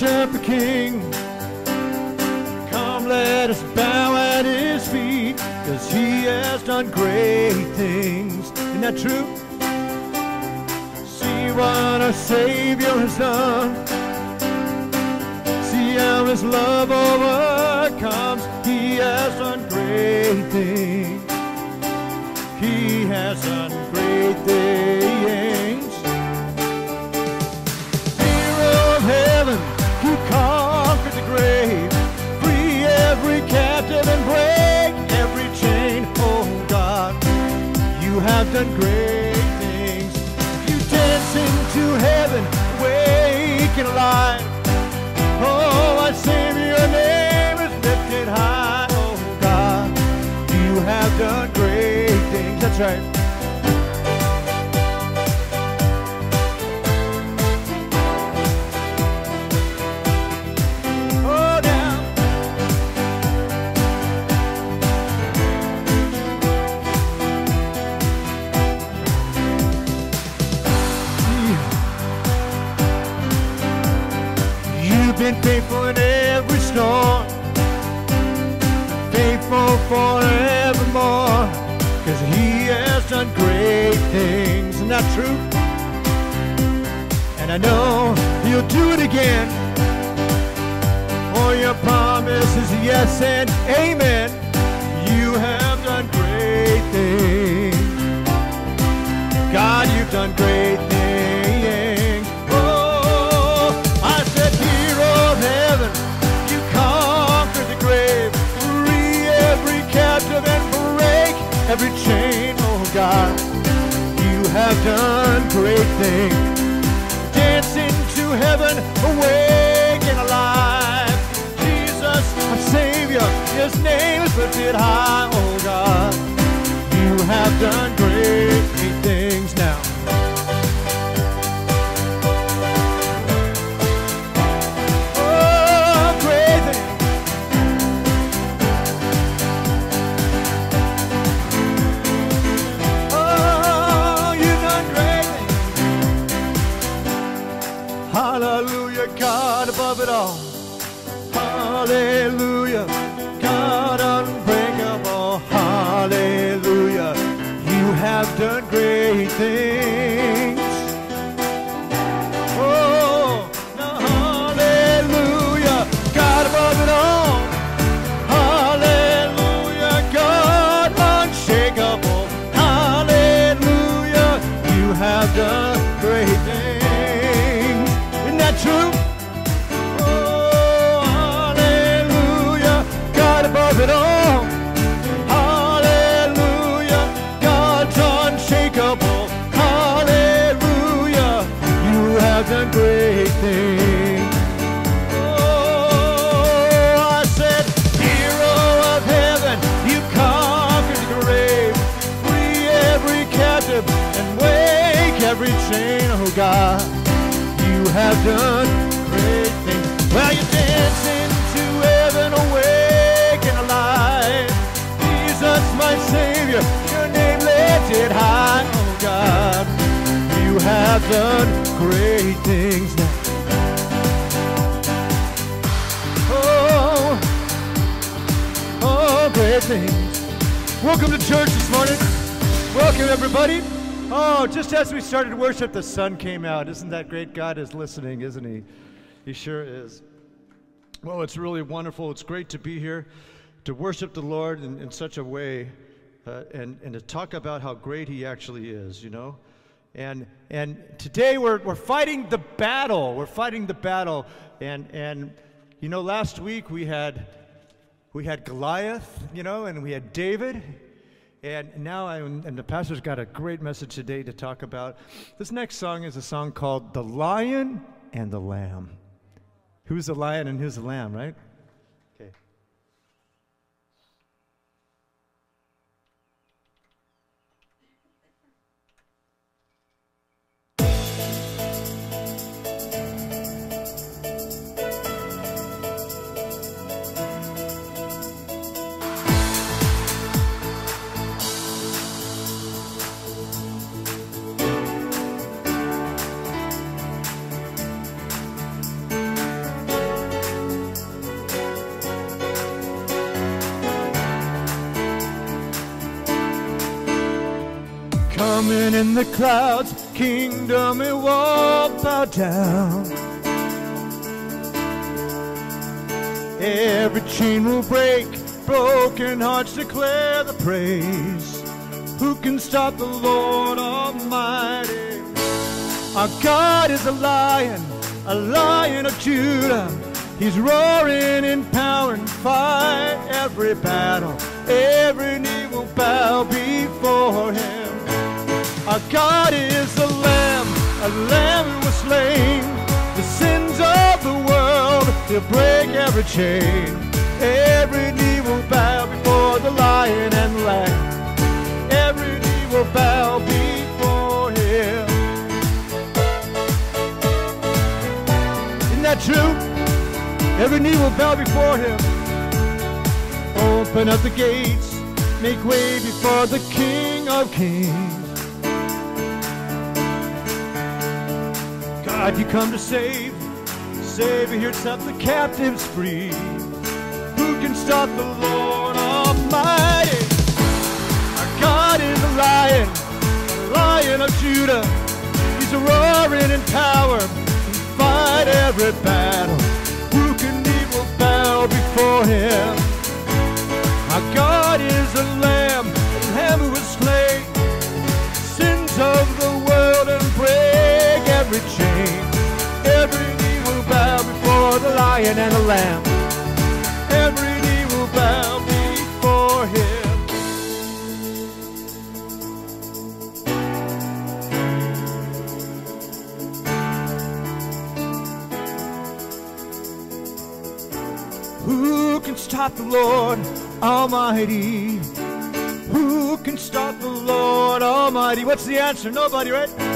worship the King. Come, let us bow at his feet, cause he has done great things. Isn't that true? See what our Savior has done. See how his love overcomes. He has done great things. He has done great things. Done great things. You dance into heaven, wake and alive. Oh, my Savior, your name is lifted high. Oh God, you have done great things. That's right. Been faithful in every storm, faithful forevermore, cause he has done great things. Isn't that true? And I know he'll do it again. For your promise is yes and amen. You have done great things. God, you've done great done great things. Dance into heaven, awake and alive. Jesus, our Savior, His name is lifted high. Oh God, you have done great things now. It all. Hallelujah, God unbreakable. Hallelujah, you have done great things. Have done great things. Well, you dance into heaven, awake and alive. Jesus, my Savior, your name lifted high. Oh God, you have done great things now. Oh, oh, great things. Welcome to church this morning. Welcome, everybody. Oh, just as we started worship, the sun came out. Isn't that great? God is listening, isn't He? He sure is. Well, it's really wonderful. It's great to be here to worship the Lord in, in such a way uh, and, and to talk about how great He actually is, you know? And, and today we're, we're fighting the battle. We're fighting the battle. And, and, you know, last week we had, we had Goliath, you know, and we had David. And now, I'm, and the pastor's got a great message today to talk about. This next song is a song called The Lion and the Lamb. Who's the lion and who's the lamb, right? Coming in the clouds, kingdom it won't bow down. Every chain will break, broken hearts declare the praise. Who can stop the Lord Almighty? Our God is a lion, a lion of Judah. He's roaring in power and fight every battle. Every knee will bow before him. Our God is a lamb, a lamb who was slain. The sins of the world, he'll break every chain. Every knee will bow before the lion and lamb. Every knee will bow before him. Isn't that true? Every knee will bow before him. Open up the gates, make way before the King of Kings. God, you come to save. Savior, here set the captives free. Who can stop the Lord Almighty? Our God is a lion, lion of Judah. He's a roaring in power, and fight every battle. Who can evil bow before him? Our God is a lamb, a lamb who was slain. Sins of the world and break every chain. Every knee will bow before the lion and the lamb. Every knee will bow before him. Who can stop the Lord Almighty? Who can stop the Lord Almighty? What's the answer? Nobody, right?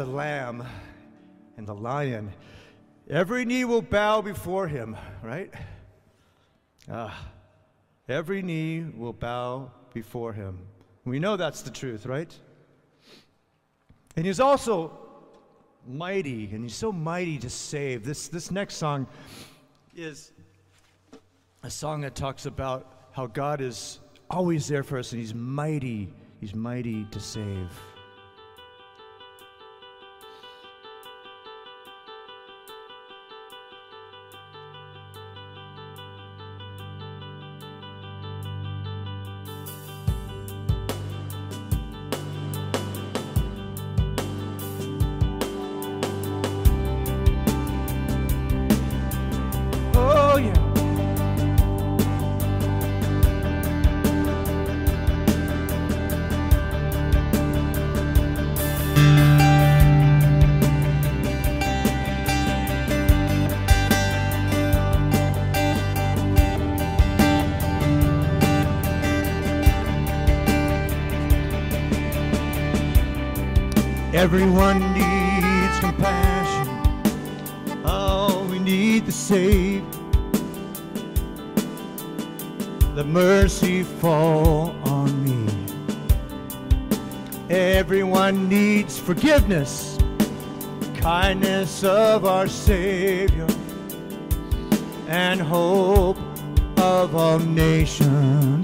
A lamb and the lion. Every knee will bow before him, right? Ah, every knee will bow before him. We know that's the truth, right? And he's also mighty, and he's so mighty to save. This, this next song is a song that talks about how God is always there for us and he's mighty. He's mighty to save. Everyone needs compassion. Oh, we need the Savior. The mercy fall on me. Everyone needs forgiveness, kindness of our Savior, and hope of all nations.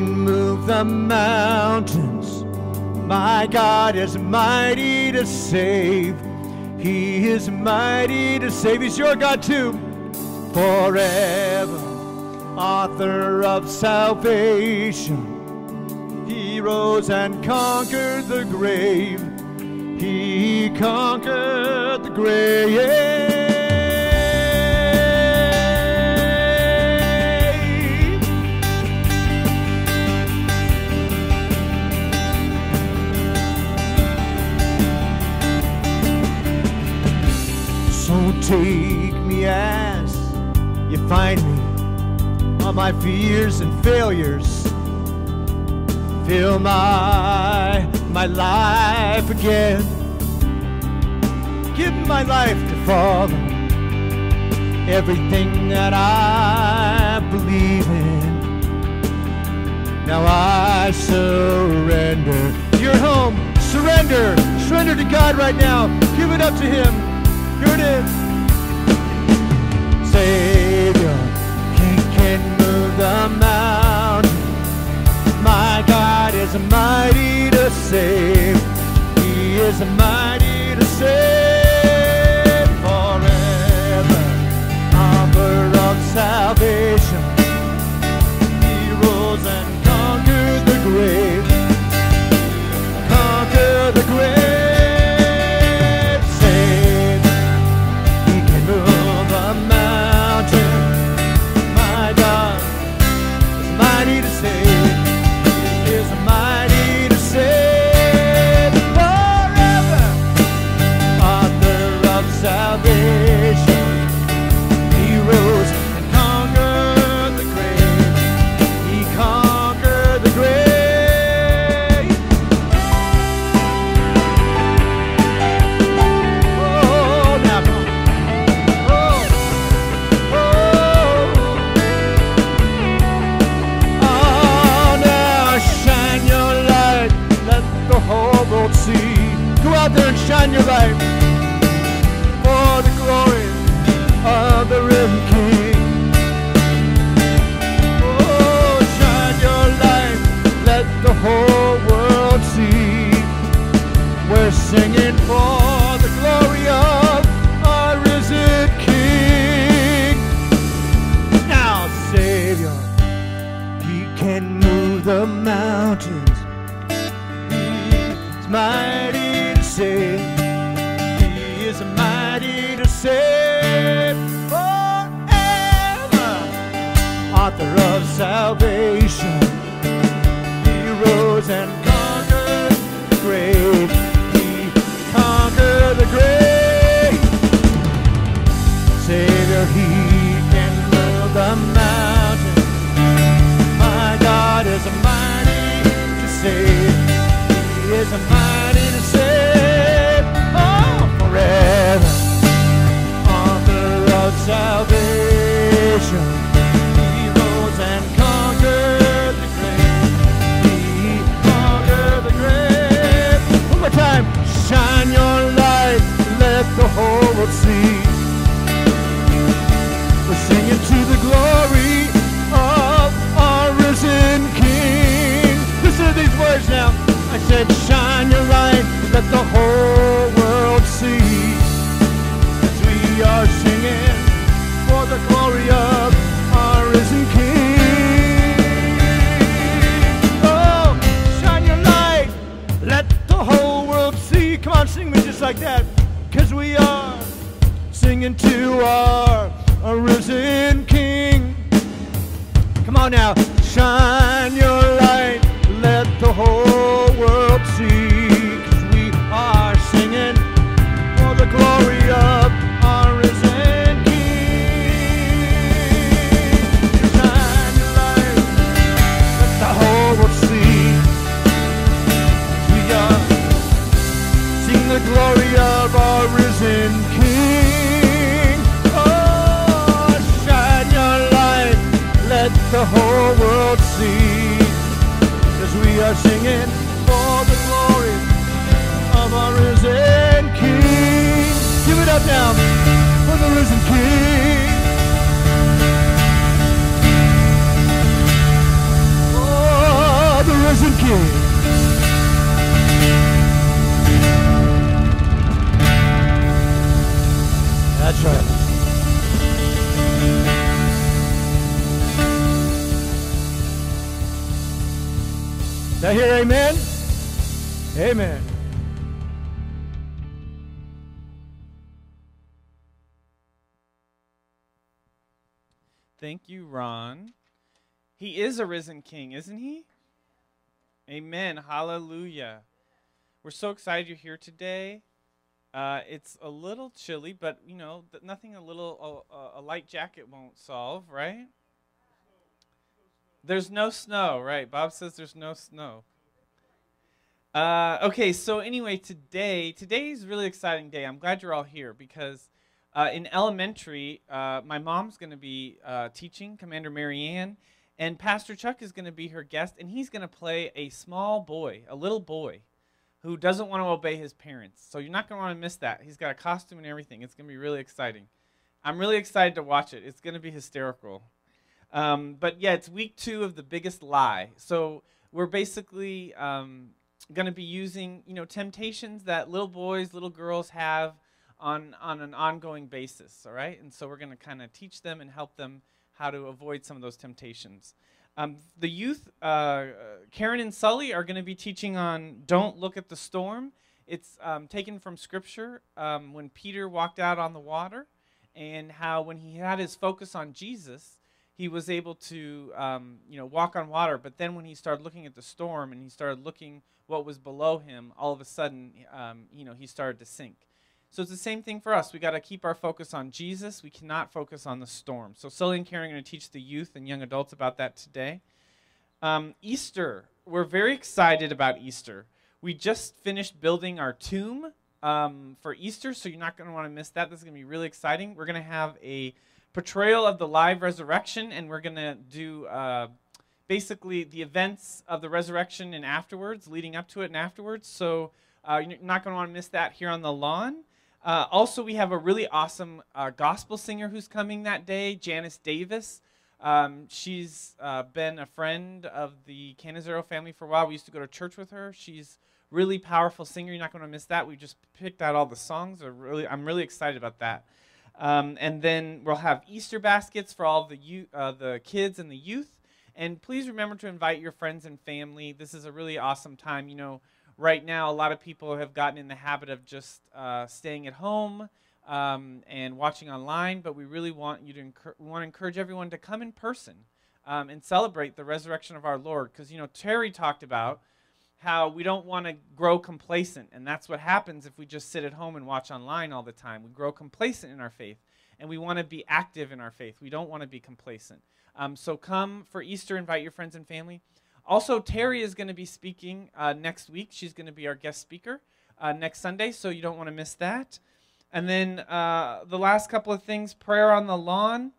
Can move the mountains. My God is mighty to save. He is mighty to save. He's your God too. Forever, author of salvation. He rose and conquered the grave. He conquered the grave. So take me as you find me, all my fears and failures. Fill my my life again. Give my life to follow everything that I believe in. Now I surrender. You're home. Surrender. Surrender to God right now. Give it up to Him. Savior, He can move the mountain. My God is mighty to save. He is mighty to save forever. Offer of salvation. Singing for you are a risen King. Come on now, shine your light, let the whole world see. We are singing for the glory of our risen King. Shine your light, let the whole world see. We are singing the glory of our risen King. The whole world see. As we are singing for the glory of our risen King. Give it up now for the risen King. Oh, the risen King. That's right. Did I hear amen? Amen. Thank you, Ron. He is a risen king, isn't he? Amen. Hallelujah. We're so excited you're here today. Uh, it's a little chilly, but you know, th- nothing a little uh, a light jacket won't solve, right? There's no snow, right? Bob says there's no snow. Uh, okay, so anyway, today today's a really exciting day. I'm glad you're all here because uh, in elementary, uh, my mom's going to be uh, teaching Commander Marianne, and Pastor Chuck is going to be her guest, and he's going to play a small boy, a little boy, who doesn't want to obey his parents. So you're not going to want to miss that. He's got a costume and everything. It's going to be really exciting. I'm really excited to watch it. It's going to be hysterical. Um, but yeah, it's week two of the biggest lie. So we're basically um, going to be using, you know, temptations that little boys, little girls have on on an ongoing basis. All right, and so we're going to kind of teach them and help them how to avoid some of those temptations. Um, the youth, uh, Karen and Sully, are going to be teaching on "Don't look at the storm." It's um, taken from Scripture um, when Peter walked out on the water, and how when he had his focus on Jesus, he was able to um, you know walk on water but then when he started looking at the storm and he started looking what was below him all of a sudden um, you know he started to sink. So it's the same thing for us. We got to keep our focus on jesus. We cannot focus on the storm. So sully and karen are going to teach the youth and young adults about that today. Um, easter we're very excited about easter. We just finished building our tomb um, for easter so you're not going to want to miss that. This is going to be really exciting. We're going to have a portrayal of the live resurrection, and we're going to do uh, basically the events of the resurrection and afterwards, leading up to it and afterwards. So uh, you're not going to want to miss that here on the lawn. Uh, also, we have a really awesome uh, gospel singer who's coming that day, Janice Davis. Um, she's uh, been a friend of the Canizero family for a while. We used to go to church with her. She's really powerful singer. You're not going to miss that. We just picked out all the songs. Really, I'm really excited about that. Um, and then we'll have Easter baskets for all the uh, the kids and the youth. And please remember to invite your friends and family. This is a really awesome time. You know, right now a lot of people have gotten in the habit of just uh, staying at home um, and watching online. But we really want you to we want to encourage everyone to come in person um, and celebrate the resurrection of our Lord. Because you know Terry talked about how we don't want to grow complacent. And that's what happens if we just sit at home and watch online all the time. We grow complacent in our faith, and we want to be active in our faith. We don't want to be complacent. Um, so come for Easter, invite your friends and family. Also, Terry is going to be speaking uh, next week. She's going to be our guest speaker uh, next Sunday, so you don't want to miss that. And then uh, the last couple of things prayer on the lawn.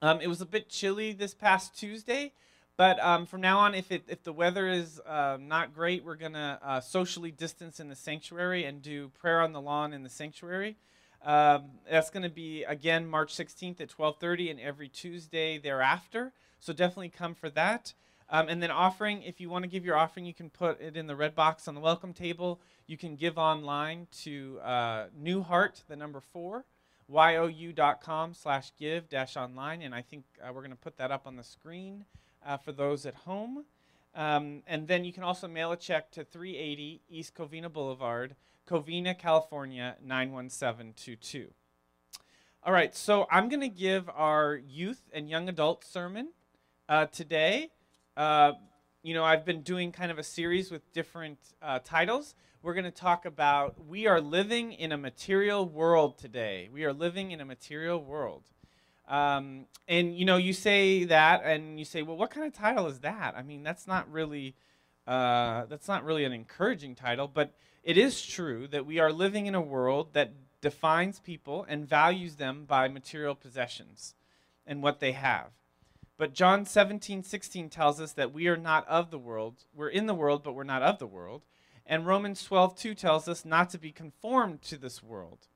Um, it was a bit chilly this past Tuesday. But um, from now on, if, it, if the weather is uh, not great, we're going to uh, socially distance in the sanctuary and do prayer on the lawn in the sanctuary. Um, that's going to be, again, March 16th at 1230 and every Tuesday thereafter. So definitely come for that. Um, and then offering, if you want to give your offering, you can put it in the red box on the welcome table. You can give online to uh, New Heart, the number four, you.com slash give dash online. And I think uh, we're going to put that up on the screen uh, for those at home. Um, and then you can also mail a check to 380 East Covina Boulevard, Covina, California 91722. All right, so I'm going to give our youth and young adult sermon uh, today. Uh, you know, I've been doing kind of a series with different uh, titles. We're going to talk about we are living in a material world today. We are living in a material world. Um, and you know, you say that, and you say, well, what kind of title is that? I mean, that's not really uh, that's not really an encouraging title. But it is true that we are living in a world that defines people and values them by material possessions and what they have. But John 17, 16 tells us that we are not of the world. We're in the world, but we're not of the world. And Romans 12, 2 tells us not to be conformed to this world.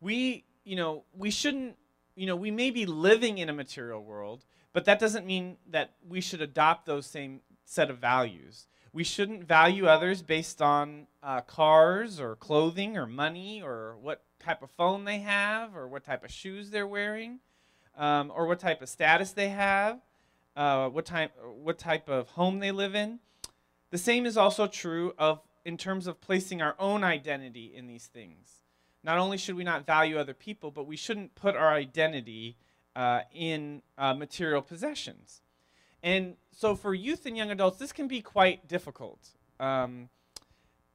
We, you know, we shouldn't, you know, we may be living in a material world, but that doesn't mean that we should adopt those same set of values. We shouldn't value others based on uh, cars or clothing or money or what type of phone they have or what type of shoes they're wearing um, or what type of status they have, uh, what, type, what type of home they live in. The same is also true of in terms of placing our own identity in these things. Not only should we not value other people, but we shouldn't put our identity uh, in uh, material possessions. And so for youth and young adults, this can be quite difficult um,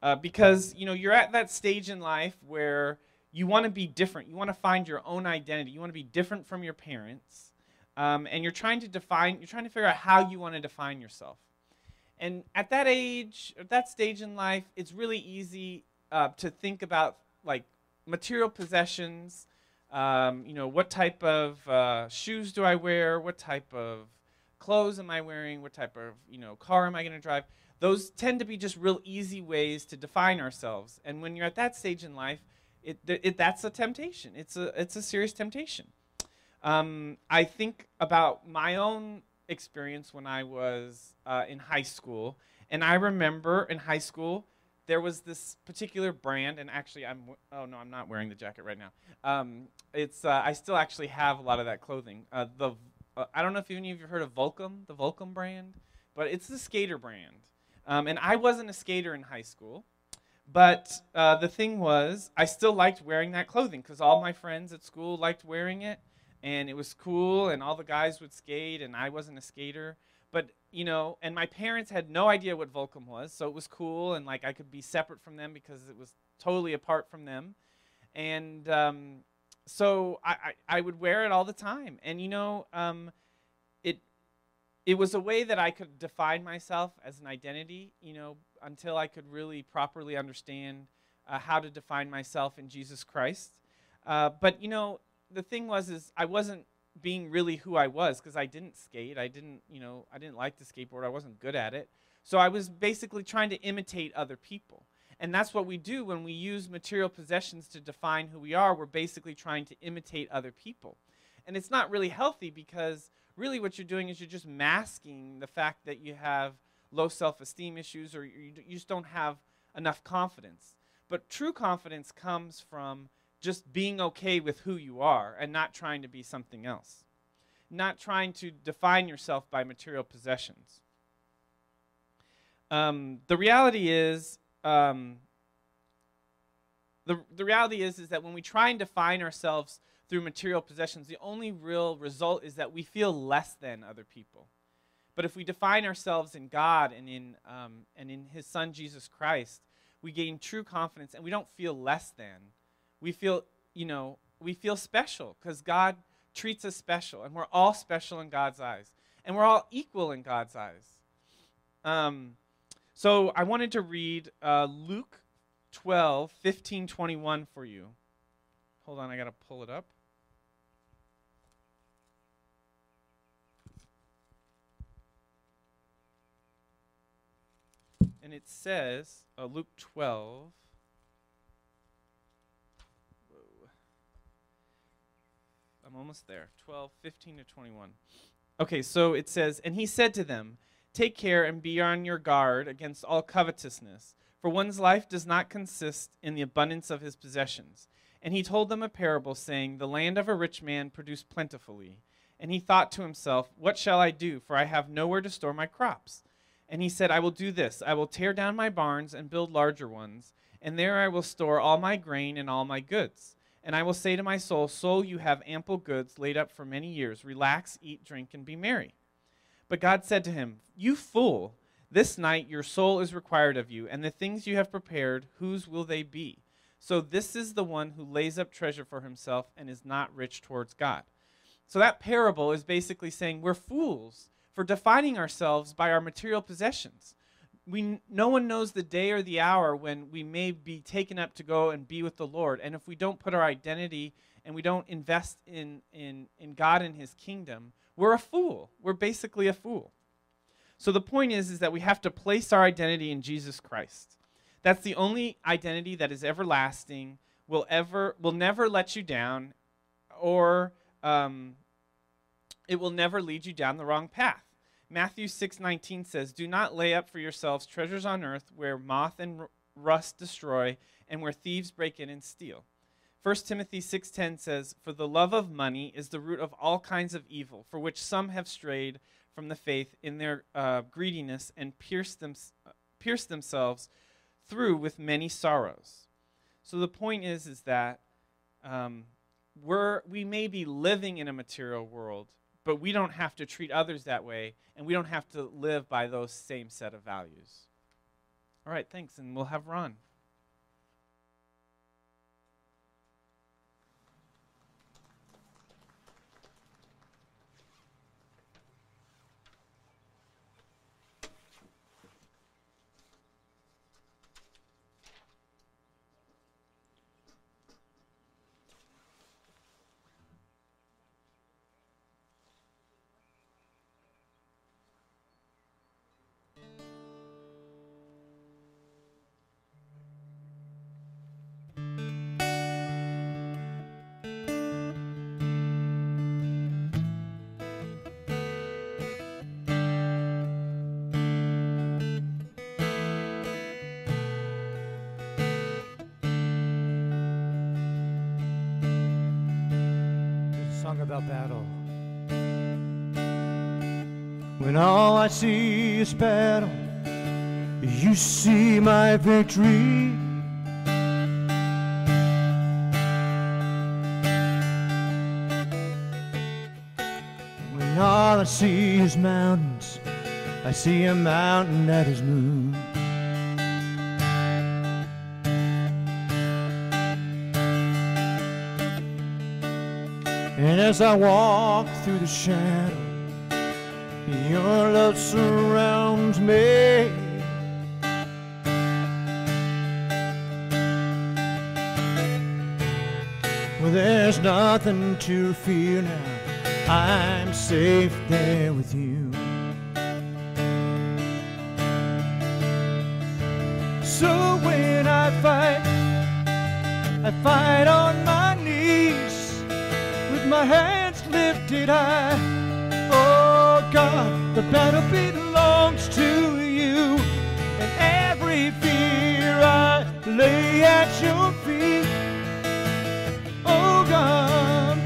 uh, because you know you're at that stage in life where you want to be different. You want to find your own identity. You want to be different from your parents, um, and you're trying to define. You're trying to figure out how you want to define yourself. And at that age, at that stage in life, it's really easy uh, to think about like material possessions. Um, you know, what type of uh, shoes do I wear? What type of clothes am I wearing? What type of you know car am I going to drive? Those tend to be just real easy ways to define ourselves. And when you're at that stage in life, it, it that's a temptation. It's a it's a serious temptation. Um, I think about my own experience when I was uh, in high school, and I remember in high school there was this particular brand, and actually I'm oh no I'm not wearing the jacket right now. Um, it's uh, I still actually have a lot of that clothing. Uh, the uh, I don't know if any of you have heard of Volcom, the Volcom brand, but it's the skater brand. Um, and I wasn't a skater in high school, but uh, the thing was, I still liked wearing that clothing because all my friends at school liked wearing it, and it was cool, and all the guys would skate, and I wasn't a skater. You know, and my parents had no idea what Volcom was, so it was cool, and like I could be separate from them because it was totally apart from them. And um, so I, I, I, would wear it all the time. And you know, um, it it was a way that I could define myself as an identity, you know, until I could really properly understand uh, how to define myself in Jesus Christ. Uh, but you know, the thing was is I wasn't being really who I was because I didn't skate. I didn't, you know, I didn't like to skateboard. I wasn't good at it. So I was basically trying to imitate other people. And that's what we do when we use material possessions to define who we are. We're basically trying to imitate other people. And it's not really healthy because really what you're doing is you're just masking the fact that you have low self esteem issues or you, you just don't have enough confidence. But true confidence comes from just being okay with who you are and not trying to be something else, not trying to define yourself by material possessions. Um, the reality is, um, the, the reality is, is that when we try and define ourselves through material possessions, the only real result is that we feel less than other people. But if we define ourselves in God and in, um, and in His Son Jesus Christ, we gain true confidence and we don't feel less than. We feel, you know, we feel special because God treats us special and we're all special in God's eyes. And we're all equal in God's eyes. Um, so I wanted to read uh, Luke 12, 15, 21 for you. Hold on, I got to pull it up. And it says, uh, Luke 12. I'm almost there. 12, 15 to 21. Okay, so it says, And he said to them, Take care and be on your guard against all covetousness, for one's life does not consist in the abundance of his possessions. And he told them a parable, saying, The land of a rich man produced plentifully. And he thought to himself, What shall I do? For I have nowhere to store my crops. And he said, I will do this I will tear down my barns and build larger ones, and there I will store all my grain and all my goods. And I will say to my soul, Soul, you have ample goods laid up for many years. Relax, eat, drink, and be merry. But God said to him, You fool, this night your soul is required of you, and the things you have prepared, whose will they be? So this is the one who lays up treasure for himself and is not rich towards God. So that parable is basically saying we're fools for defining ourselves by our material possessions. We no one knows the day or the hour when we may be taken up to go and be with the Lord. And if we don't put our identity and we don't invest in in in God and his kingdom, we're a fool. We're basically a fool. So the point is is that we have to place our identity in Jesus Christ. That's the only identity that is everlasting, will ever will never let you down or um, it will never lead you down the wrong path. Matthew 6:19 says, "Do not lay up for yourselves treasures on earth where moth and rust destroy and where thieves break in and steal." 1 Timothy 6:10 says, "For the love of money is the root of all kinds of evil, for which some have strayed from the faith in their uh, greediness and pierced, them, pierced themselves through with many sorrows." So the point is, is that um, we're we may be living in a material world, but we don't have to treat others that way, and we don't have to live by those same set of values. All right, thanks, and we'll have Ron. Song about battle. When all I see is battle, you see my victory. When all I see is mountains, I see a mountain that is moved. And as I walk through the shadow, your love surrounds me. Well, there's nothing to fear now. I'm safe there with you. So when I fight, I fight on my knees my hands lifted high. Oh God, the battle belongs to you, and every fear I lay at your feet. Oh God,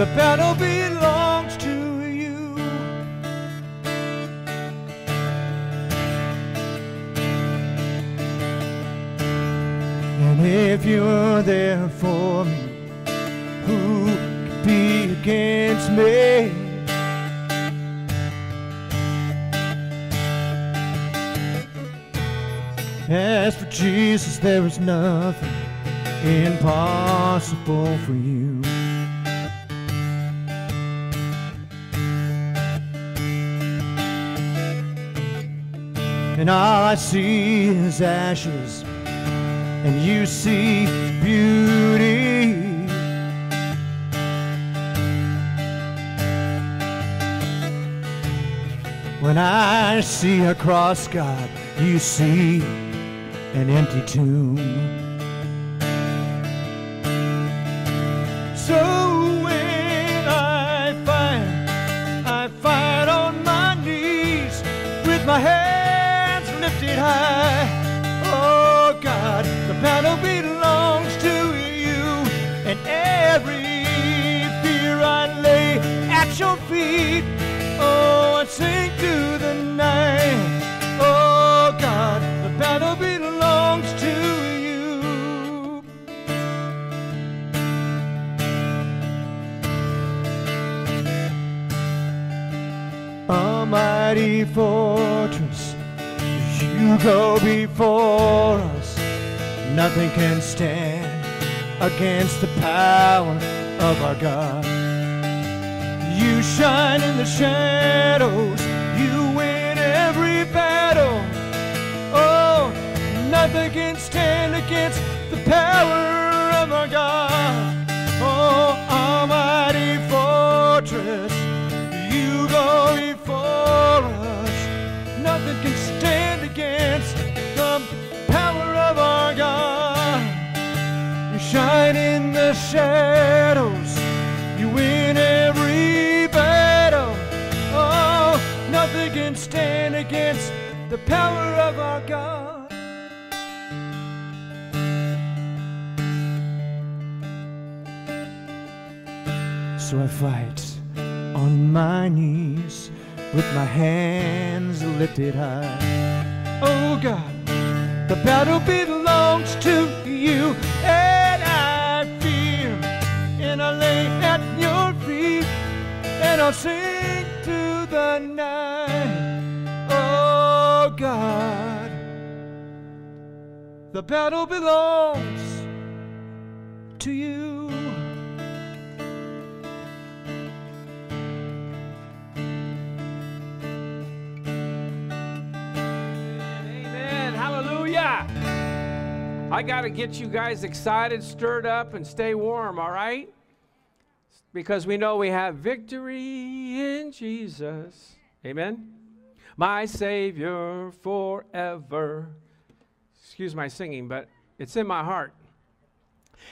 the battle belongs to you. And if you're there for there is nothing impossible for you. And all I see is ashes and you see beauty. When I see a cross, God, you see an empty tomb. So when I fight, I fight on my knees with my hands lifted high. Oh God, the battle belongs to you, and every fear I lay at your feet. Oh, I sing to the night. Oh God, the battle You go before us, nothing can stand against the power of our God. You shine in the shadows, you win every battle. Oh, nothing can stand against the power of our God. Oh, Almighty Fortress. Against the power of our God. You shine in the shadows, you win every battle. Oh, nothing can stand against the power of our God. So I fight on my knees with my hands lifted high. Oh God, the battle belongs to you, and I fear, and I lay at your feet, and I'll sing through the night. Oh God, the battle belongs to you. I got to get you guys excited, stirred up, and stay warm, all right? Because we know we have victory in Jesus. Amen. My Savior forever. Excuse my singing, but it's in my heart.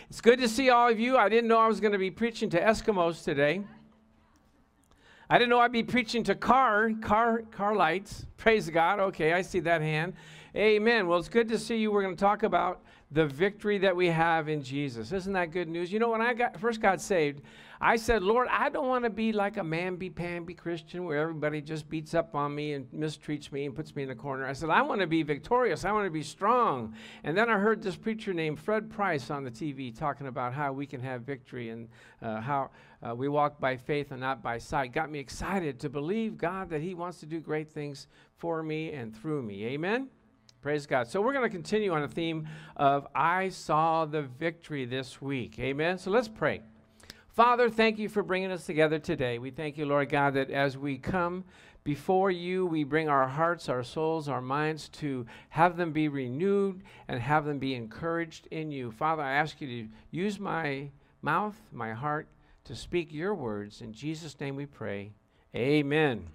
It's good to see all of you. I didn't know I was going to be preaching to Eskimos today. I didn't know I'd be preaching to car, car, car lights. Praise God. Okay, I see that hand. Amen. Well, it's good to see you. We're going to talk about the victory that we have in Jesus. Isn't that good news? You know, when I got first got saved, I said, Lord, I don't want to be like a mamby-pamby Christian where everybody just beats up on me and mistreats me and puts me in the corner. I said, I want to be victorious. I want to be strong. And then I heard this preacher named Fred Price on the TV talking about how we can have victory and uh, how uh, we walk by faith and not by sight. Got me excited to believe God that He wants to do great things for me and through me. Amen. Praise God. So we're going to continue on a theme of I saw the victory this week. Amen. So let's pray. Father, thank you for bringing us together today. We thank you, Lord God, that as we come before you, we bring our hearts, our souls, our minds to have them be renewed and have them be encouraged in you. Father, I ask you to use my mouth, my heart to speak your words. In Jesus' name we pray. Amen.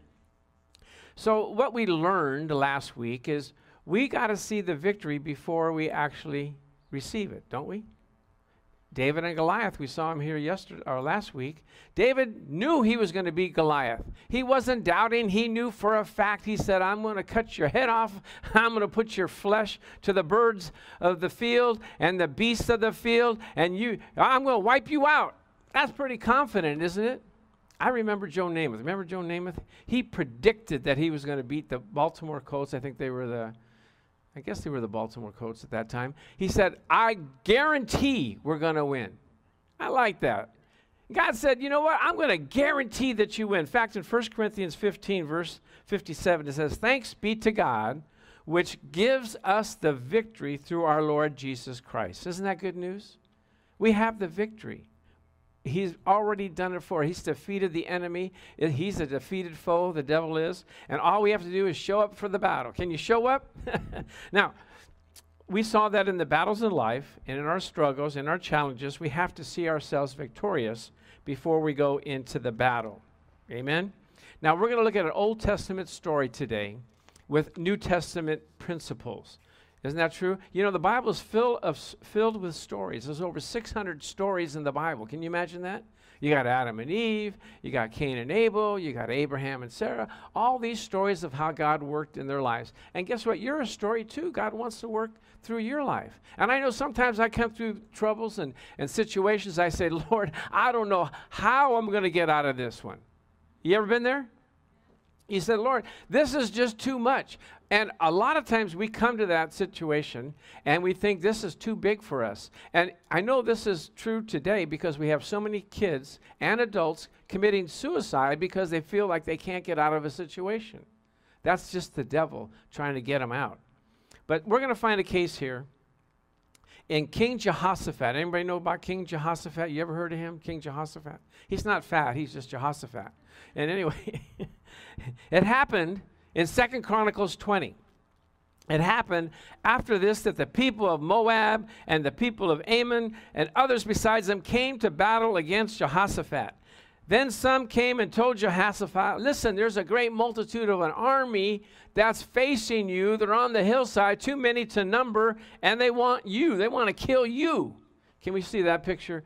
So, what we learned last week is we got to see the victory before we actually receive it, don't we? David and Goliath, we saw him here yesterday or last week. David knew he was going to beat Goliath. He wasn't doubting, he knew for a fact. He said, I'm going to cut your head off. I'm going to put your flesh to the birds of the field and the beasts of the field, and you I'm going to wipe you out. That's pretty confident, isn't it? I remember Joe Namath. Remember Joe Namath? He predicted that he was going to beat the Baltimore Colts. I think they were the I guess they were the Baltimore Colts at that time. He said, I guarantee we're going to win. I like that. God said, you know what? I'm going to guarantee that you win. In fact, in 1 Corinthians 15, verse 57, it says, Thanks be to God, which gives us the victory through our Lord Jesus Christ. Isn't that good news? We have the victory. He's already done it for. He's defeated the enemy. He's a defeated foe, the devil is. And all we have to do is show up for the battle. Can you show up? now, we saw that in the battles in life and in our struggles and our challenges, we have to see ourselves victorious before we go into the battle. Amen? Now, we're going to look at an Old Testament story today with New Testament principles. Isn't that true? You know, the Bible is fill of, filled with stories. There's over 600 stories in the Bible. Can you imagine that? You got Adam and Eve, you got Cain and Abel, you got Abraham and Sarah. All these stories of how God worked in their lives. And guess what? You're a story too. God wants to work through your life. And I know sometimes I come through troubles and, and situations, I say, Lord, I don't know how I'm going to get out of this one. You ever been there? He said, Lord, this is just too much. And a lot of times we come to that situation and we think this is too big for us. And I know this is true today because we have so many kids and adults committing suicide because they feel like they can't get out of a situation. That's just the devil trying to get them out. But we're going to find a case here in King Jehoshaphat. Anybody know about King Jehoshaphat? You ever heard of him, King Jehoshaphat? He's not fat, he's just Jehoshaphat. And anyway, it happened in Second Chronicles 20. It happened after this that the people of Moab and the people of Ammon and others besides them came to battle against Jehoshaphat. Then some came and told Jehoshaphat, Listen, there's a great multitude of an army that's facing you. They're on the hillside, too many to number, and they want you. They want to kill you. Can we see that picture?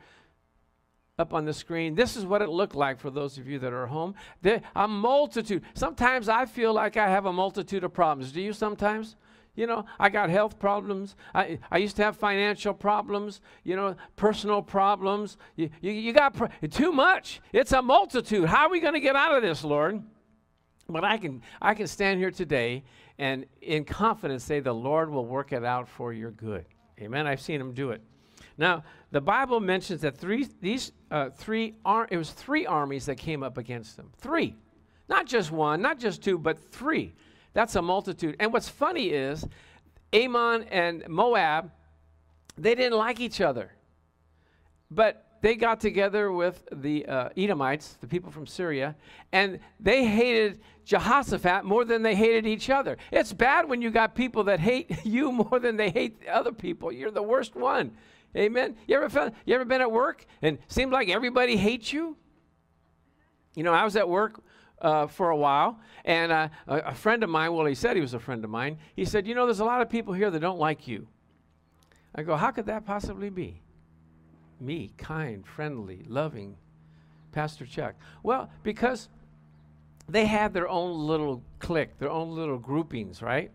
Up on the screen. This is what it looked like for those of you that are home. There, a multitude. Sometimes I feel like I have a multitude of problems. Do you sometimes? You know, I got health problems. I, I used to have financial problems, you know, personal problems. You, you, you got too much. It's a multitude. How are we going to get out of this, Lord? But I can, I can stand here today and in confidence say the Lord will work it out for your good. Amen. I've seen him do it. Now, the Bible mentions that three, these uh, three, ar- it was three armies that came up against them. Three. Not just one, not just two, but three. That's a multitude. And what's funny is Ammon and Moab, they didn't like each other. But they got together with the uh, Edomites, the people from Syria, and they hated Jehoshaphat more than they hated each other. It's bad when you got people that hate you more than they hate other people. You're the worst one. Amen. You ever felt, you ever been at work and seemed like everybody hates you? You know, I was at work uh, for a while, and uh, a, a friend of mine, well, he said he was a friend of mine. He said, "You know, there's a lot of people here that don't like you." I go, "How could that possibly be?" Me, kind, friendly, loving, Pastor Chuck. Well, because they had their own little clique, their own little groupings, right?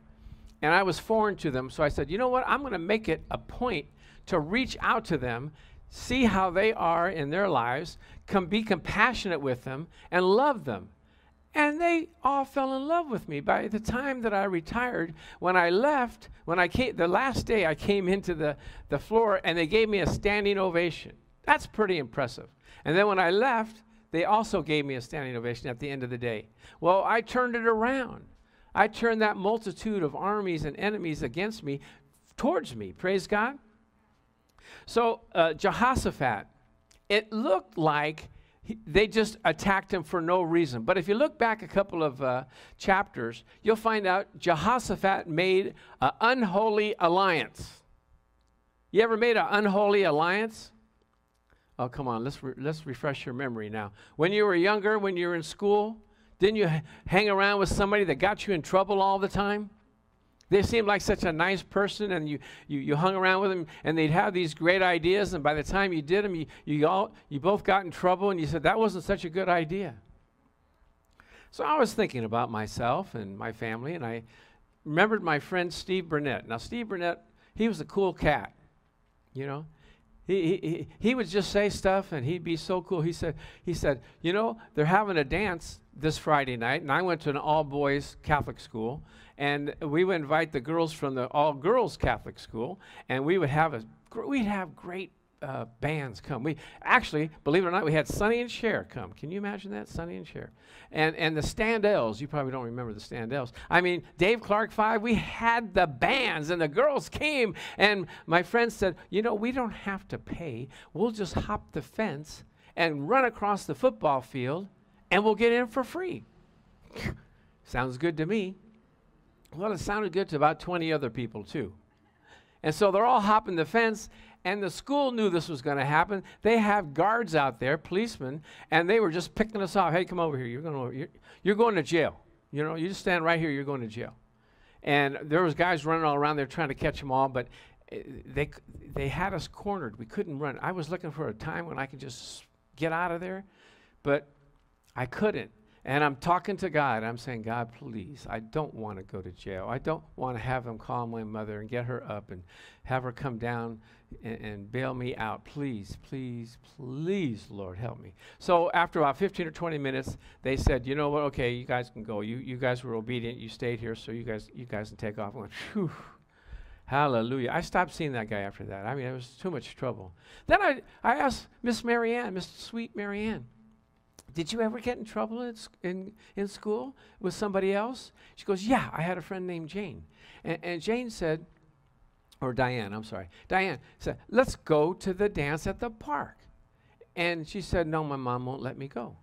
And I was foreign to them, so I said, "You know what? I'm going to make it a point." To reach out to them, see how they are in their lives, come be compassionate with them, and love them. And they all fell in love with me. By the time that I retired, when I left, when I came, the last day I came into the, the floor and they gave me a standing ovation. That's pretty impressive. And then when I left, they also gave me a standing ovation at the end of the day. Well, I turned it around. I turned that multitude of armies and enemies against me towards me. Praise God. So uh, Jehoshaphat, it looked like he, they just attacked him for no reason. But if you look back a couple of uh, chapters, you'll find out Jehoshaphat made an unholy alliance. You ever made an unholy alliance? Oh, come on, let's, re- let's refresh your memory now. When you were younger, when you were in school, didn't you h- hang around with somebody that got you in trouble all the time? They seemed like such a nice person, and you, you, you hung around with them, and they'd have these great ideas, and by the time you did them, you, you, all, you both got in trouble, and you said, That wasn't such a good idea. So I was thinking about myself and my family, and I remembered my friend Steve Burnett. Now, Steve Burnett, he was a cool cat, you know. He, he, he would just say stuff and he'd be so cool. He said, he said, you know, they're having a dance this Friday night, and I went to an all boys Catholic school, and we would invite the girls from the all girls Catholic school, and we would have a we'd have great uh, bands come. We actually, believe it or not, we had Sonny and Cher come. Can you imagine that, Sonny and Cher? And and the Standells. You probably don't remember the Standells. I mean, Dave Clark Five. We had the bands, and the girls came. And my friend said, you know, we don't have to pay. We'll just hop the fence and run across the football field, and we'll get in for free. Sounds good to me. Well, it sounded good to about 20 other people, too. And so they're all hopping the fence, and the school knew this was going to happen. They have guards out there, policemen, and they were just picking us off. Hey, come over here. You're going to, you're, you're going to jail. You know, you just stand right here. You're going to jail. And there was guys running all around there trying to catch them all, but eh, they they had us cornered. We couldn't run. I was looking for a time when I could just get out of there, but I couldn't. And I'm talking to God. I'm saying, God, please, I don't want to go to jail. I don't want to have them call my mother and get her up and have her come down and, and, bail me out. Please, please, please, Lord, help me. So after about 15 or 20 minutes, they said, you know what? Okay, you guys can go. You, you guys were obedient. You stayed here, so you guys, you guys can take off. I went. Hallelujah. I stopped seeing that guy after that. I mean, it was too much trouble. Then I, I asked Miss Marianne, Miss Sweet Marianne, did you ever get in trouble in, in, in school with somebody else? She goes, Yeah, I had a friend named Jane. And, and Jane said, or Diane, I'm sorry. Diane said, Let's go to the dance at the park. And she said, No, my mom won't let me go.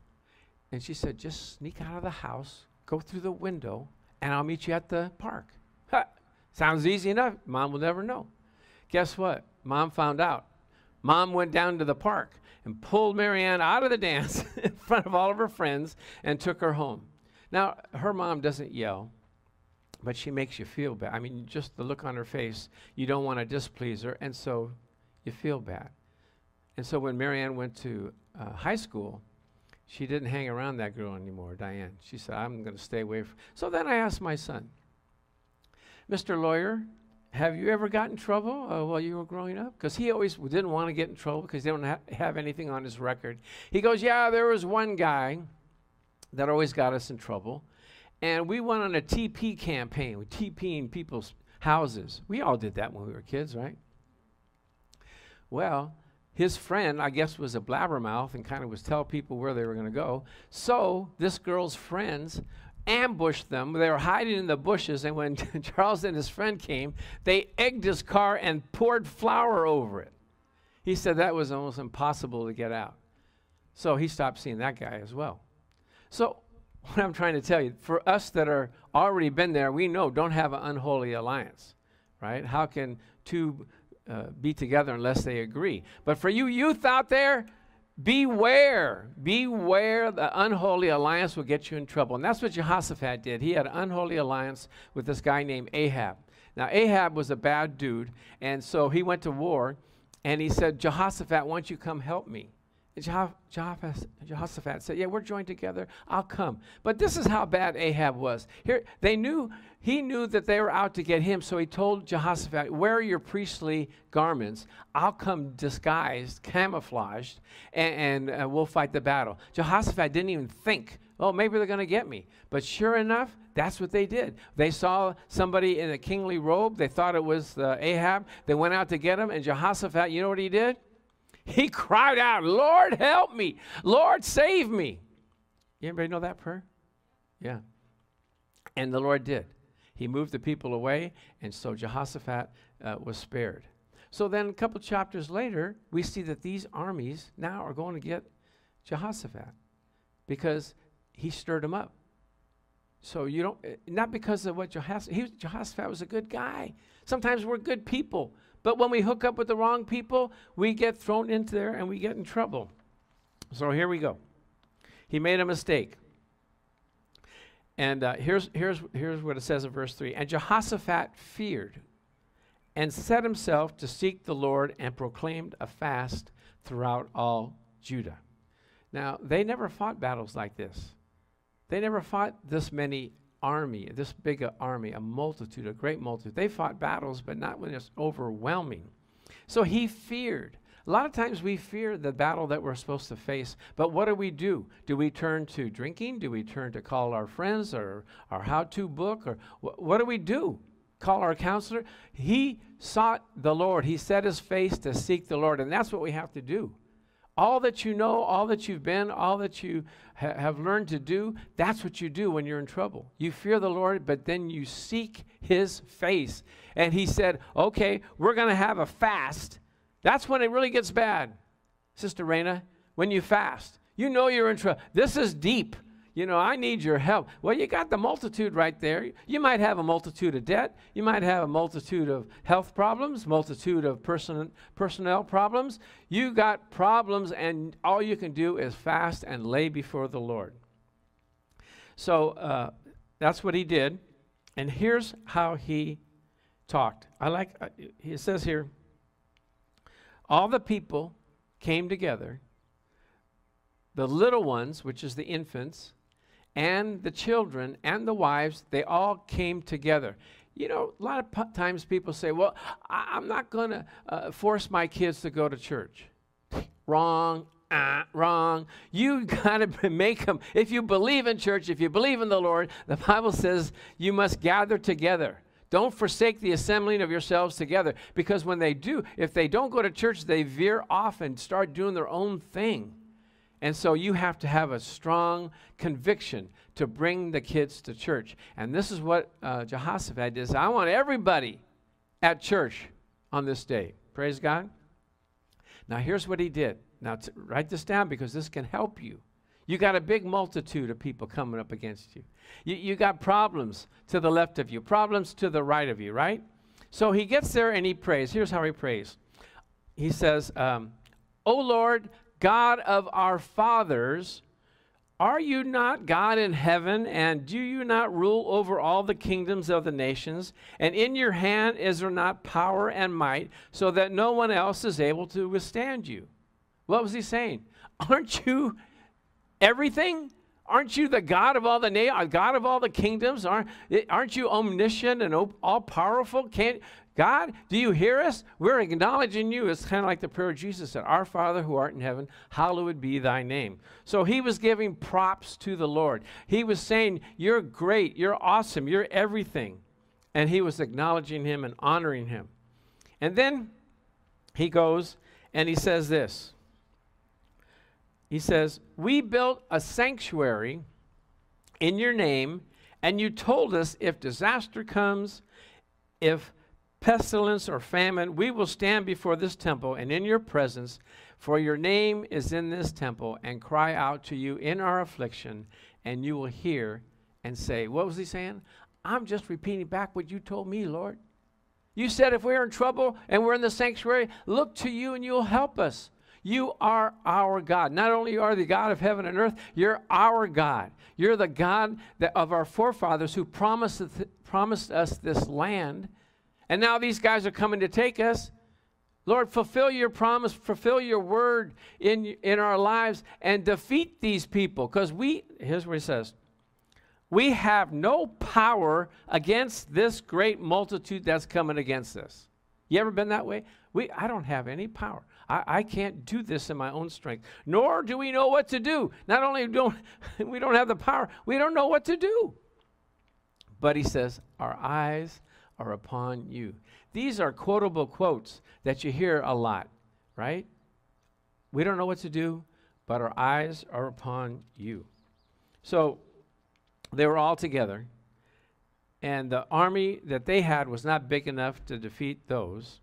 And she said, Just sneak out of the house, go through the window, and I'll meet you at the park. Ha! Sounds easy enough. Mom will never know. Guess what? Mom found out. Mom went down to the park and pulled Marianne out of the dance in front of all of her friends and took her home. Now, her mom doesn't yell, but she makes you feel bad. I mean, just the look on her face, you don't want to displease her, and so you feel bad. And so when Marianne went to uh, high school, she didn't hang around that girl anymore, Diane. She said, I'm going to stay away from. So then I asked my son, Mr. Lawyer, have you ever got in trouble uh, while you were growing up? Because he always didn't want to get in trouble because he didn't ha- have anything on his record. He goes, Yeah, there was one guy that always got us in trouble. And we went on a TP campaign, with TPing people's houses. We all did that when we were kids, right? Well, his friend, I guess, was a blabbermouth and kind of was tell people where they were going to go. So this girl's friends ambushed them. They were hiding in the bushes, and when Charles and his friend came, they egged his car and poured flour over it. He said that was almost impossible to get out. So he stopped seeing that guy as well. So, what I'm trying to tell you, for us that are already been there, we know don't have an unholy alliance, right? How can two uh, be together unless they agree? But for you youth out there, beware, beware the unholy alliance will get you in trouble. And that's what Jehoshaphat did. He had an unholy alliance with this guy named Ahab. Now, Ahab was a bad dude, and so he went to war, and he said, Jehoshaphat, why don't you come help me? Jehoshaphat said, Yeah, we're joined together. I'll come. But this is how bad Ahab was. Here, they knew, he knew that they were out to get him, so he told Jehoshaphat, Wear your priestly garments. I'll come disguised, camouflaged, and, and uh, we'll fight the battle. Jehoshaphat didn't even think, Oh, maybe they're going to get me. But sure enough, that's what they did. They saw somebody in a kingly robe. They thought it was uh, Ahab. They went out to get him, and Jehoshaphat, you know what he did? He cried out, Lord, help me. Lord, save me. Anybody know that prayer? Yeah. And the Lord did. He moved the people away, and so Jehoshaphat uh, was spared. So then, a couple chapters later, we see that these armies now are going to get Jehoshaphat because he stirred them up. So you don't, eh, not because of what Jehoshaphat, he, Jehoshaphat was a good guy. Sometimes we're good people, but when we hook up with the wrong people, we get thrown into there and we get in trouble. So here we go. He made a mistake. And uh, here's, here's, here's what it says in verse 3 And Jehoshaphat feared and set himself to seek the Lord and proclaimed a fast throughout all Judah. Now, they never fought battles like this. They never fought this many army, this big a army, a multitude, a great multitude. They fought battles, but not when it's overwhelming. So he feared. A lot of times we fear the battle that we're supposed to face, but what do we do? Do we turn to drinking? Do we turn to call our friends or our how to book? Or wh- what do we do? Call our counselor? He sought the Lord. He set his face to seek the Lord, and that's what we have to do. All that you know, all that you've been, all that you ha- have learned to do, that's what you do when you're in trouble. You fear the Lord, but then you seek his face. And he said, okay, we're going to have a fast. That's when it really gets bad, Sister Raina, when you fast. You know you're in trouble. This is deep you know, I need your help. Well, you got the multitude right there. You might have a multitude of debt. You might have a multitude of health problems, multitude of person, personnel problems. You got problems, and all you can do is fast and lay before the Lord. So uh, that's what he did. And here's how he talked. I like, uh, he says here, all the people came together, the little ones, which is the infants, and the children and the wives, they all came together. You know, a lot of p- times people say, well, I- am not going to uh, force my kids to go to church. wrong. Uh, wrong. You got to make them. If you believe in church, if you believe in the Lord, the Bible says you must gather together. Don't forsake the assembling of yourselves together. Because when they do, if they don't go to church, they veer off and start doing their own thing. And so you have to have a strong conviction to bring the kids to church. And this is what uh, Jehoshaphat did. I want everybody at church on this day. Praise God. Now, here's what he did. Now, write this down because this can help you. You got a big multitude of people coming up against you. You, you got problems to the left of you, problems to the right of you, right? So he gets there and he prays. Here's how he prays He says, um, O Lord, God of our fathers, are you not God in heaven, and do you not rule over all the kingdoms of the nations? And in your hand is there not power and might, so that no one else is able to withstand you? What was he saying? Aren't you everything? Aren't you the God of all the na- God of all the kingdoms? Aren't, aren't you omniscient and all powerful? Can't God, do you hear us? We're acknowledging you. It's kind of like the prayer Jesus said, Our Father who art in heaven, hallowed be thy name. So he was giving props to the Lord. He was saying, You're great, you're awesome, you're everything. And he was acknowledging him and honoring him. And then he goes and he says this he says, We built a sanctuary in your name, and you told us if disaster comes, if pestilence or famine, we will stand before this temple and in your presence, for your name is in this temple, and cry out to you in our affliction, and you will hear and say, What was he saying? I'm just repeating back what you told me, Lord. You said if we're in trouble and we're in the sanctuary, look to you and you'll help us. You are our God. Not only are the God of heaven and earth, you're our God. You're the God of our forefathers who promised, promised us this land. And now these guys are coming to take us. Lord, fulfill your promise, fulfill your word in, in our lives, and defeat these people. Because we, here's what he says we have no power against this great multitude that's coming against us. You ever been that way? We, I don't have any power. I, I can't do this in my own strength, nor do we know what to do. Not only don't we don't have the power, we don't know what to do. But he says, Our eyes are upon you. These are quotable quotes that you hear a lot, right? We don't know what to do, but our eyes are upon you. So they were all together, and the army that they had was not big enough to defeat those.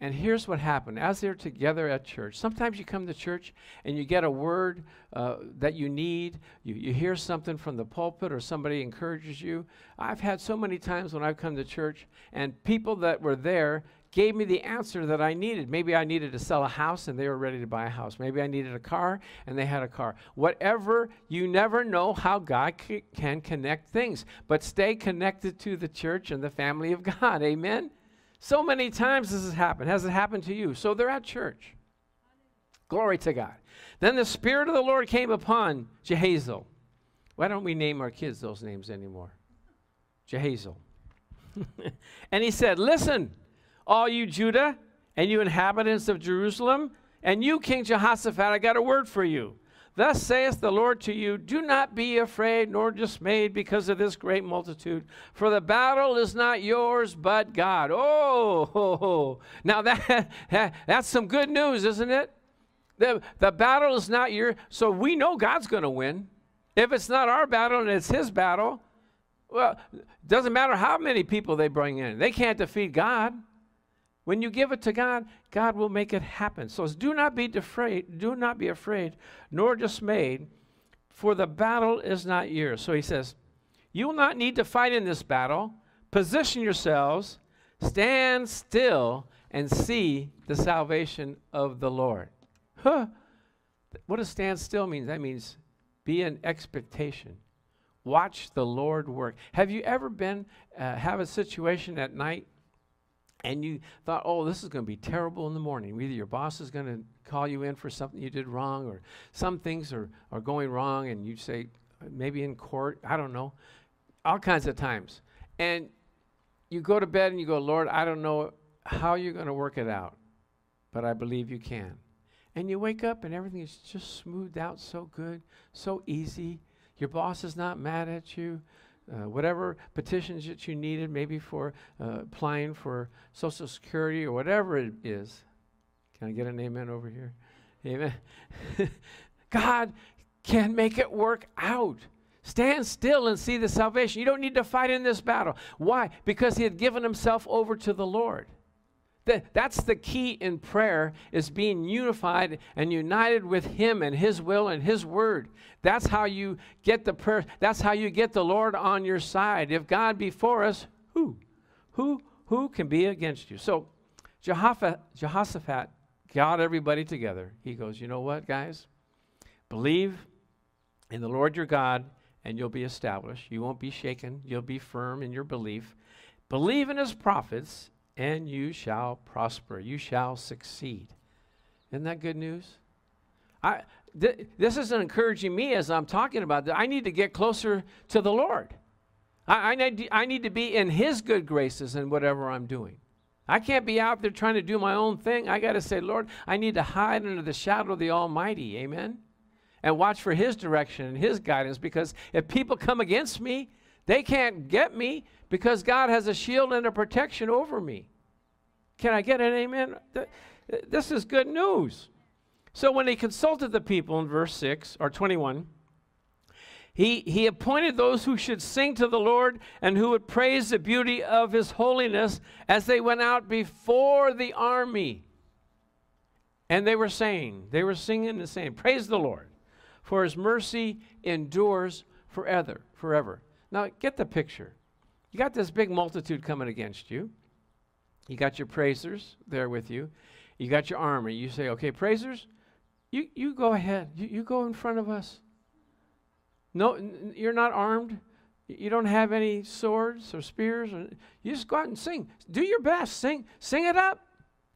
And here's what happened. As they're together at church, sometimes you come to church and you get a word uh, that you need. You, you hear something from the pulpit or somebody encourages you. I've had so many times when I've come to church and people that were there gave me the answer that I needed. Maybe I needed to sell a house and they were ready to buy a house. Maybe I needed a car and they had a car. Whatever, you never know how God c- can connect things. But stay connected to the church and the family of God. Amen? So many times this has happened. Has it happened to you? So they're at church. Glory to God. Then the Spirit of the Lord came upon Jehazel. Why don't we name our kids those names anymore? Jehazel. and he said, Listen, all you Judah and you inhabitants of Jerusalem, and you, King Jehoshaphat, I got a word for you. Thus saith the Lord to you Do not be afraid nor dismayed because of this great multitude, for the battle is not yours but God. Oh, now that, that's some good news, isn't it? The, the battle is not your, so we know God's going to win. If it's not our battle and it's his battle, well, doesn't matter how many people they bring in, they can't defeat God. When you give it to God, God will make it happen. So do not be afraid, do not be afraid, nor dismayed, for the battle is not yours. So he says, You will not need to fight in this battle. Position yourselves, stand still, and see the salvation of the Lord. Huh. What does stand still mean? That means be in expectation. Watch the Lord work. Have you ever been, uh, have a situation at night and you thought, oh, this is going to be terrible in the morning. Either your boss is going to call you in for something you did wrong, or some things are, are going wrong, and you say, maybe in court, I don't know, all kinds of times. And you go to bed and you go, Lord, I don't know how you're going to work it out, but I believe you can. And you wake up and everything is just smoothed out so good, so easy. Your boss is not mad at you. Uh, whatever petitions that you needed, maybe for uh, applying for Social Security or whatever it is. Can I get an amen over here? Amen. God can make it work out. Stand still and see the salvation. You don't need to fight in this battle. Why? Because he had given himself over to the Lord. That, that's the key in prayer is being unified and united with him and his will and his word. That's how you get the prayer. That's how you get the Lord on your side. If God be for us, who? Who who can be against you? So Jehoshaphat got everybody together. He goes, "You know what, guys? Believe in the Lord your God and you'll be established. You won't be shaken. You'll be firm in your belief. Believe in his prophets and you shall prosper. You shall succeed. Isn't that good news? I, th- this is encouraging me as I'm talking about that. I need to get closer to the Lord. I, I, need, I need to be in His good graces in whatever I'm doing. I can't be out there trying to do my own thing. I got to say, Lord, I need to hide under the shadow of the Almighty. Amen? And watch for His direction and His guidance because if people come against me, they can't get me because God has a shield and a protection over me. Can I get an amen? This is good news. So when he consulted the people in verse 6 or 21, he, he appointed those who should sing to the Lord and who would praise the beauty of his holiness as they went out before the army. And they were saying, they were singing and saying, Praise the Lord, for his mercy endures forever. forever. Now get the picture. You got this big multitude coming against you. You got your praisers there with you. You got your army. You say, okay, praisers, you, you go ahead. You, you go in front of us. No, n- you're not armed. You don't have any swords or spears. Or, you just go out and sing. Do your best. Sing, sing it up.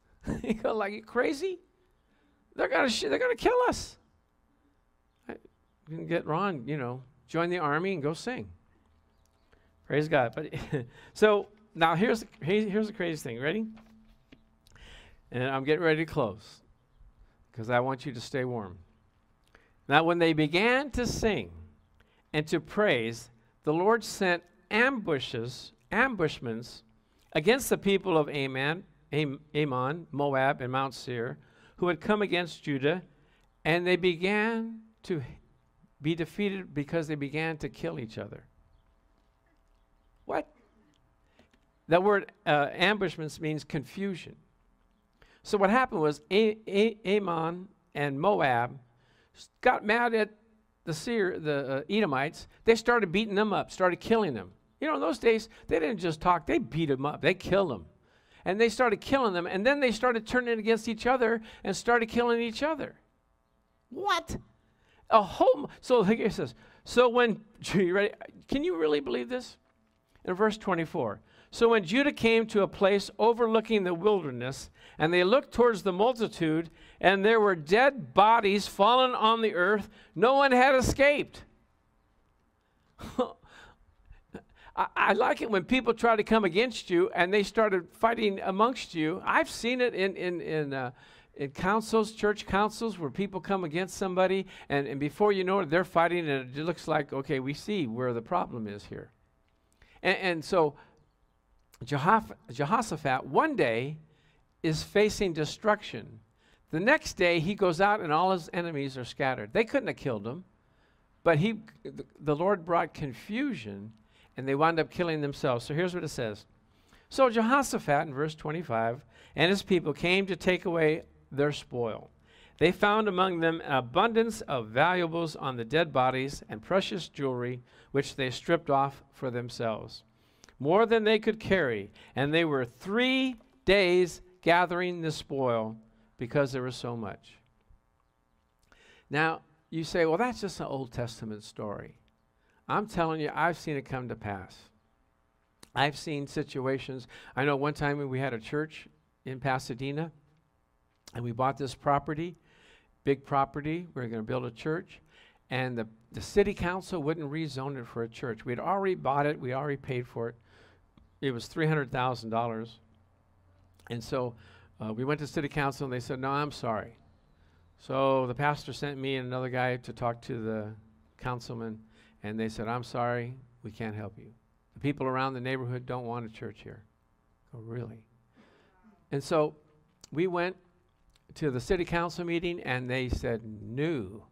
you go like you crazy. They're gonna sh- they're gonna kill us. I, you can get Ron, you know, join the army and go sing. Praise God. But so now here's here's the crazy thing. Ready? And I'm getting ready to close because I want you to stay warm. Now, when they began to sing and to praise, the Lord sent ambushes, ambushments against the people of Ammon, Am- Ammon, Moab, and Mount Seir, who had come against Judah, and they began to be defeated because they began to kill each other. What? That word uh, ambushments means confusion. So what happened was a- a- Ammon and Moab got mad at the Seir, the uh, Edomites. They started beating them up, started killing them. You know, in those days, they didn't just talk, they beat them up, they killed them. And they started killing them, and then they started turning against each other and started killing each other. What? A whole, so it says, so when, you ready? Can you really believe this? In verse 24, so when Judah came to a place overlooking the wilderness, and they looked towards the multitude, and there were dead bodies fallen on the earth, no one had escaped. I, like it when people try to come against you and they started fighting amongst you. I've seen it in, in, in, uh, in councils, church councils, where people come against somebody, and, and before you know it, they're fighting, and it looks like, okay, we see where the problem is here. And, and so, Jehoshaphat one day is facing destruction. The next day, he goes out and all his enemies are scattered. They couldn't have killed him, but he, the Lord brought confusion and they wound up killing themselves. So here's what it says. So Jehoshaphat, in verse 25, and his people came to take away their spoil. They found among them an abundance of valuables on the dead bodies and precious jewelry, which they stripped off for themselves more than they could carry. And they were three days gathering the spoil because there was so much. Now, you say, well, that's just an Old Testament story. I'm telling you, I've seen it come to pass. I've seen situations. I know one time we had a church in Pasadena and we bought this property, big property. We were going to build a church. And the, the city council wouldn't rezone it for a church. We'd already bought it, we already paid for it it was $300,000. And so uh, we went to city council and they said, no, I'm sorry. So the pastor sent me and another guy to talk to the councilman, and they said, I'm sorry, we can't help you. The people around the neighborhood don't want a church here. Oh, really? And so we went to the city council meeting, and they said, no.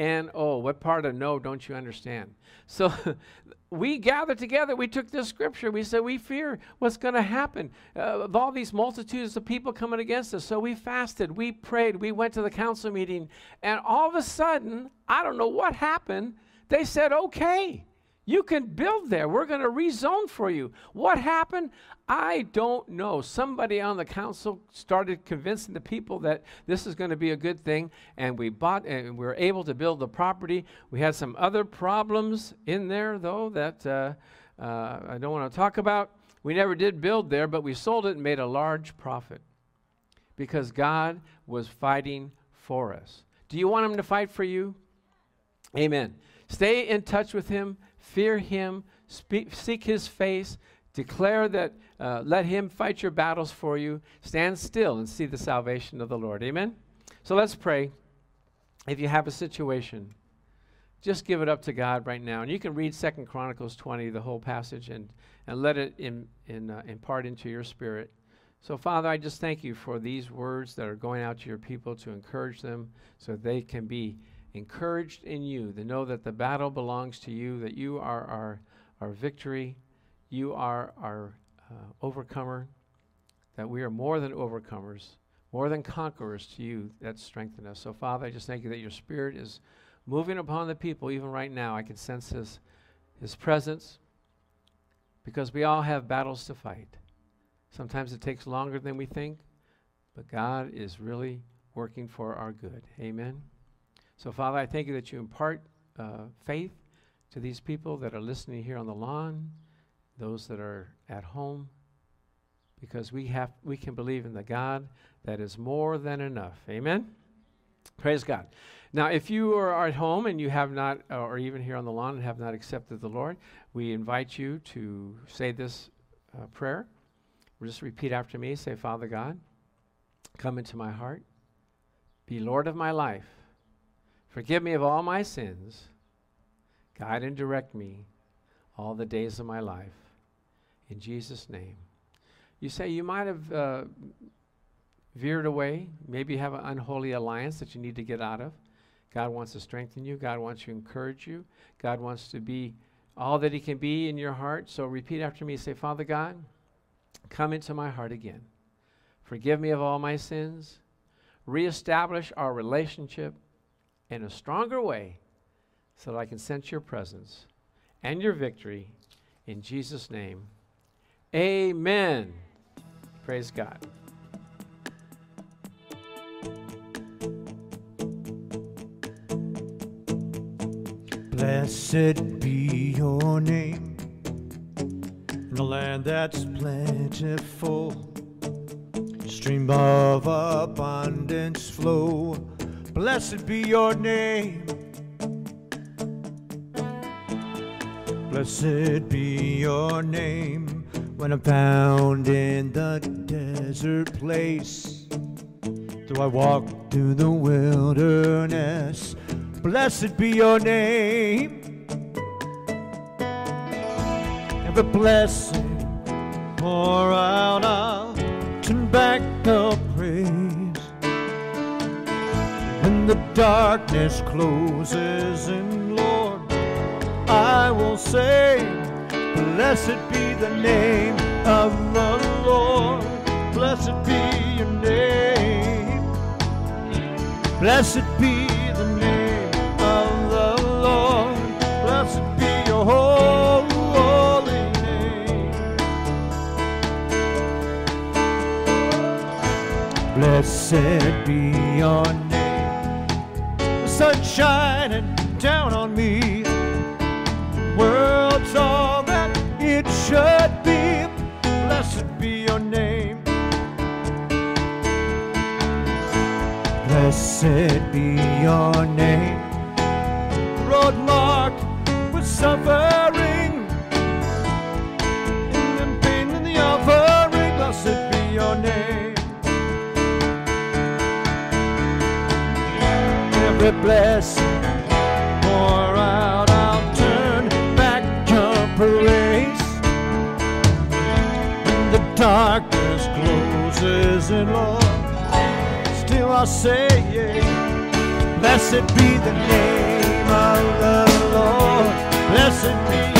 N O. What part of no don't you understand? So we gathered together. We took this scripture. We said, We fear what's going to happen uh, of all these multitudes of people coming against us. So we fasted, we prayed, we went to the council meeting, and all of a sudden, I don't know what happened. They said, Okay. You can build there. We're going to rezone for you. What happened? I don't know. Somebody on the council started convincing the people that this is going to be a good thing, and we bought and we were able to build the property. We had some other problems in there, though, that uh, uh, I don't want to talk about. We never did build there, but we sold it and made a large profit because God was fighting for us. Do you want Him to fight for you? Amen. Stay in touch with Him fear him, speak, seek his face, declare that, uh, let him fight your battles for you, stand still and see the salvation of the Lord. Amen? So let's pray. If you have a situation, just give it up to God right now. And you can read Second Chronicles 20, the whole passage, and, and let it in, in, uh, impart into your spirit. So, Father, I just thank you for these words that are going out to your people to encourage them so they can be encouraged in you to know that the battle belongs to you, that you are our, our victory, you are our uh, overcomer, that we are more than overcomers, more than conquerors to you that strengthen us. So, Father, I just thank you that your Spirit is moving upon the people even right now. I can sense His, his presence because we all have battles to fight. Sometimes it takes longer than we think, but God is really working for our good. Amen. So, Father, I thank you that you impart uh, faith to these people that are listening here on the lawn, those that are at home, because we have we can believe in the God that is more than enough. Amen. Praise God. Now, if you are at home and you have not, uh, or even here on the lawn and have not accepted the Lord, we invite you to say this uh, prayer. Just repeat after me. Say, Father God, come into my heart, be Lord of my life. Forgive me of all my sins. Guide and direct me all the days of my life. In Jesus' name. You say you might have uh, veered away. Maybe you have an unholy alliance that you need to get out of. God wants to strengthen you. God wants to encourage you. God wants to be all that He can be in your heart. So repeat after me. Say, Father God, come into my heart again. Forgive me of all my sins. Reestablish our relationship in a stronger way so that I can sense your presence and your victory in Jesus' name. Amen. Praise God. Blessed be your name in the land that's plentiful. Stream of abundance flow Blessed be your name. Blessed be your name when I'm found in the desert place. Though I walk through the wilderness, blessed be your name. Every blessing pour out, I'll turn back the praise the darkness closes in, Lord, I will say, Blessed be the name of the Lord. Blessed be your name. Blessed be the name of the Lord. Blessed be your holy name. Blessed be your name sun shining down on me. World's all that it should be. Blessed be your name. Blessed be your name. Blessing pour out. I'll turn back your praise. When the darkness closes in, Lord, still I say, Blessed be the name of the Lord. Blessed be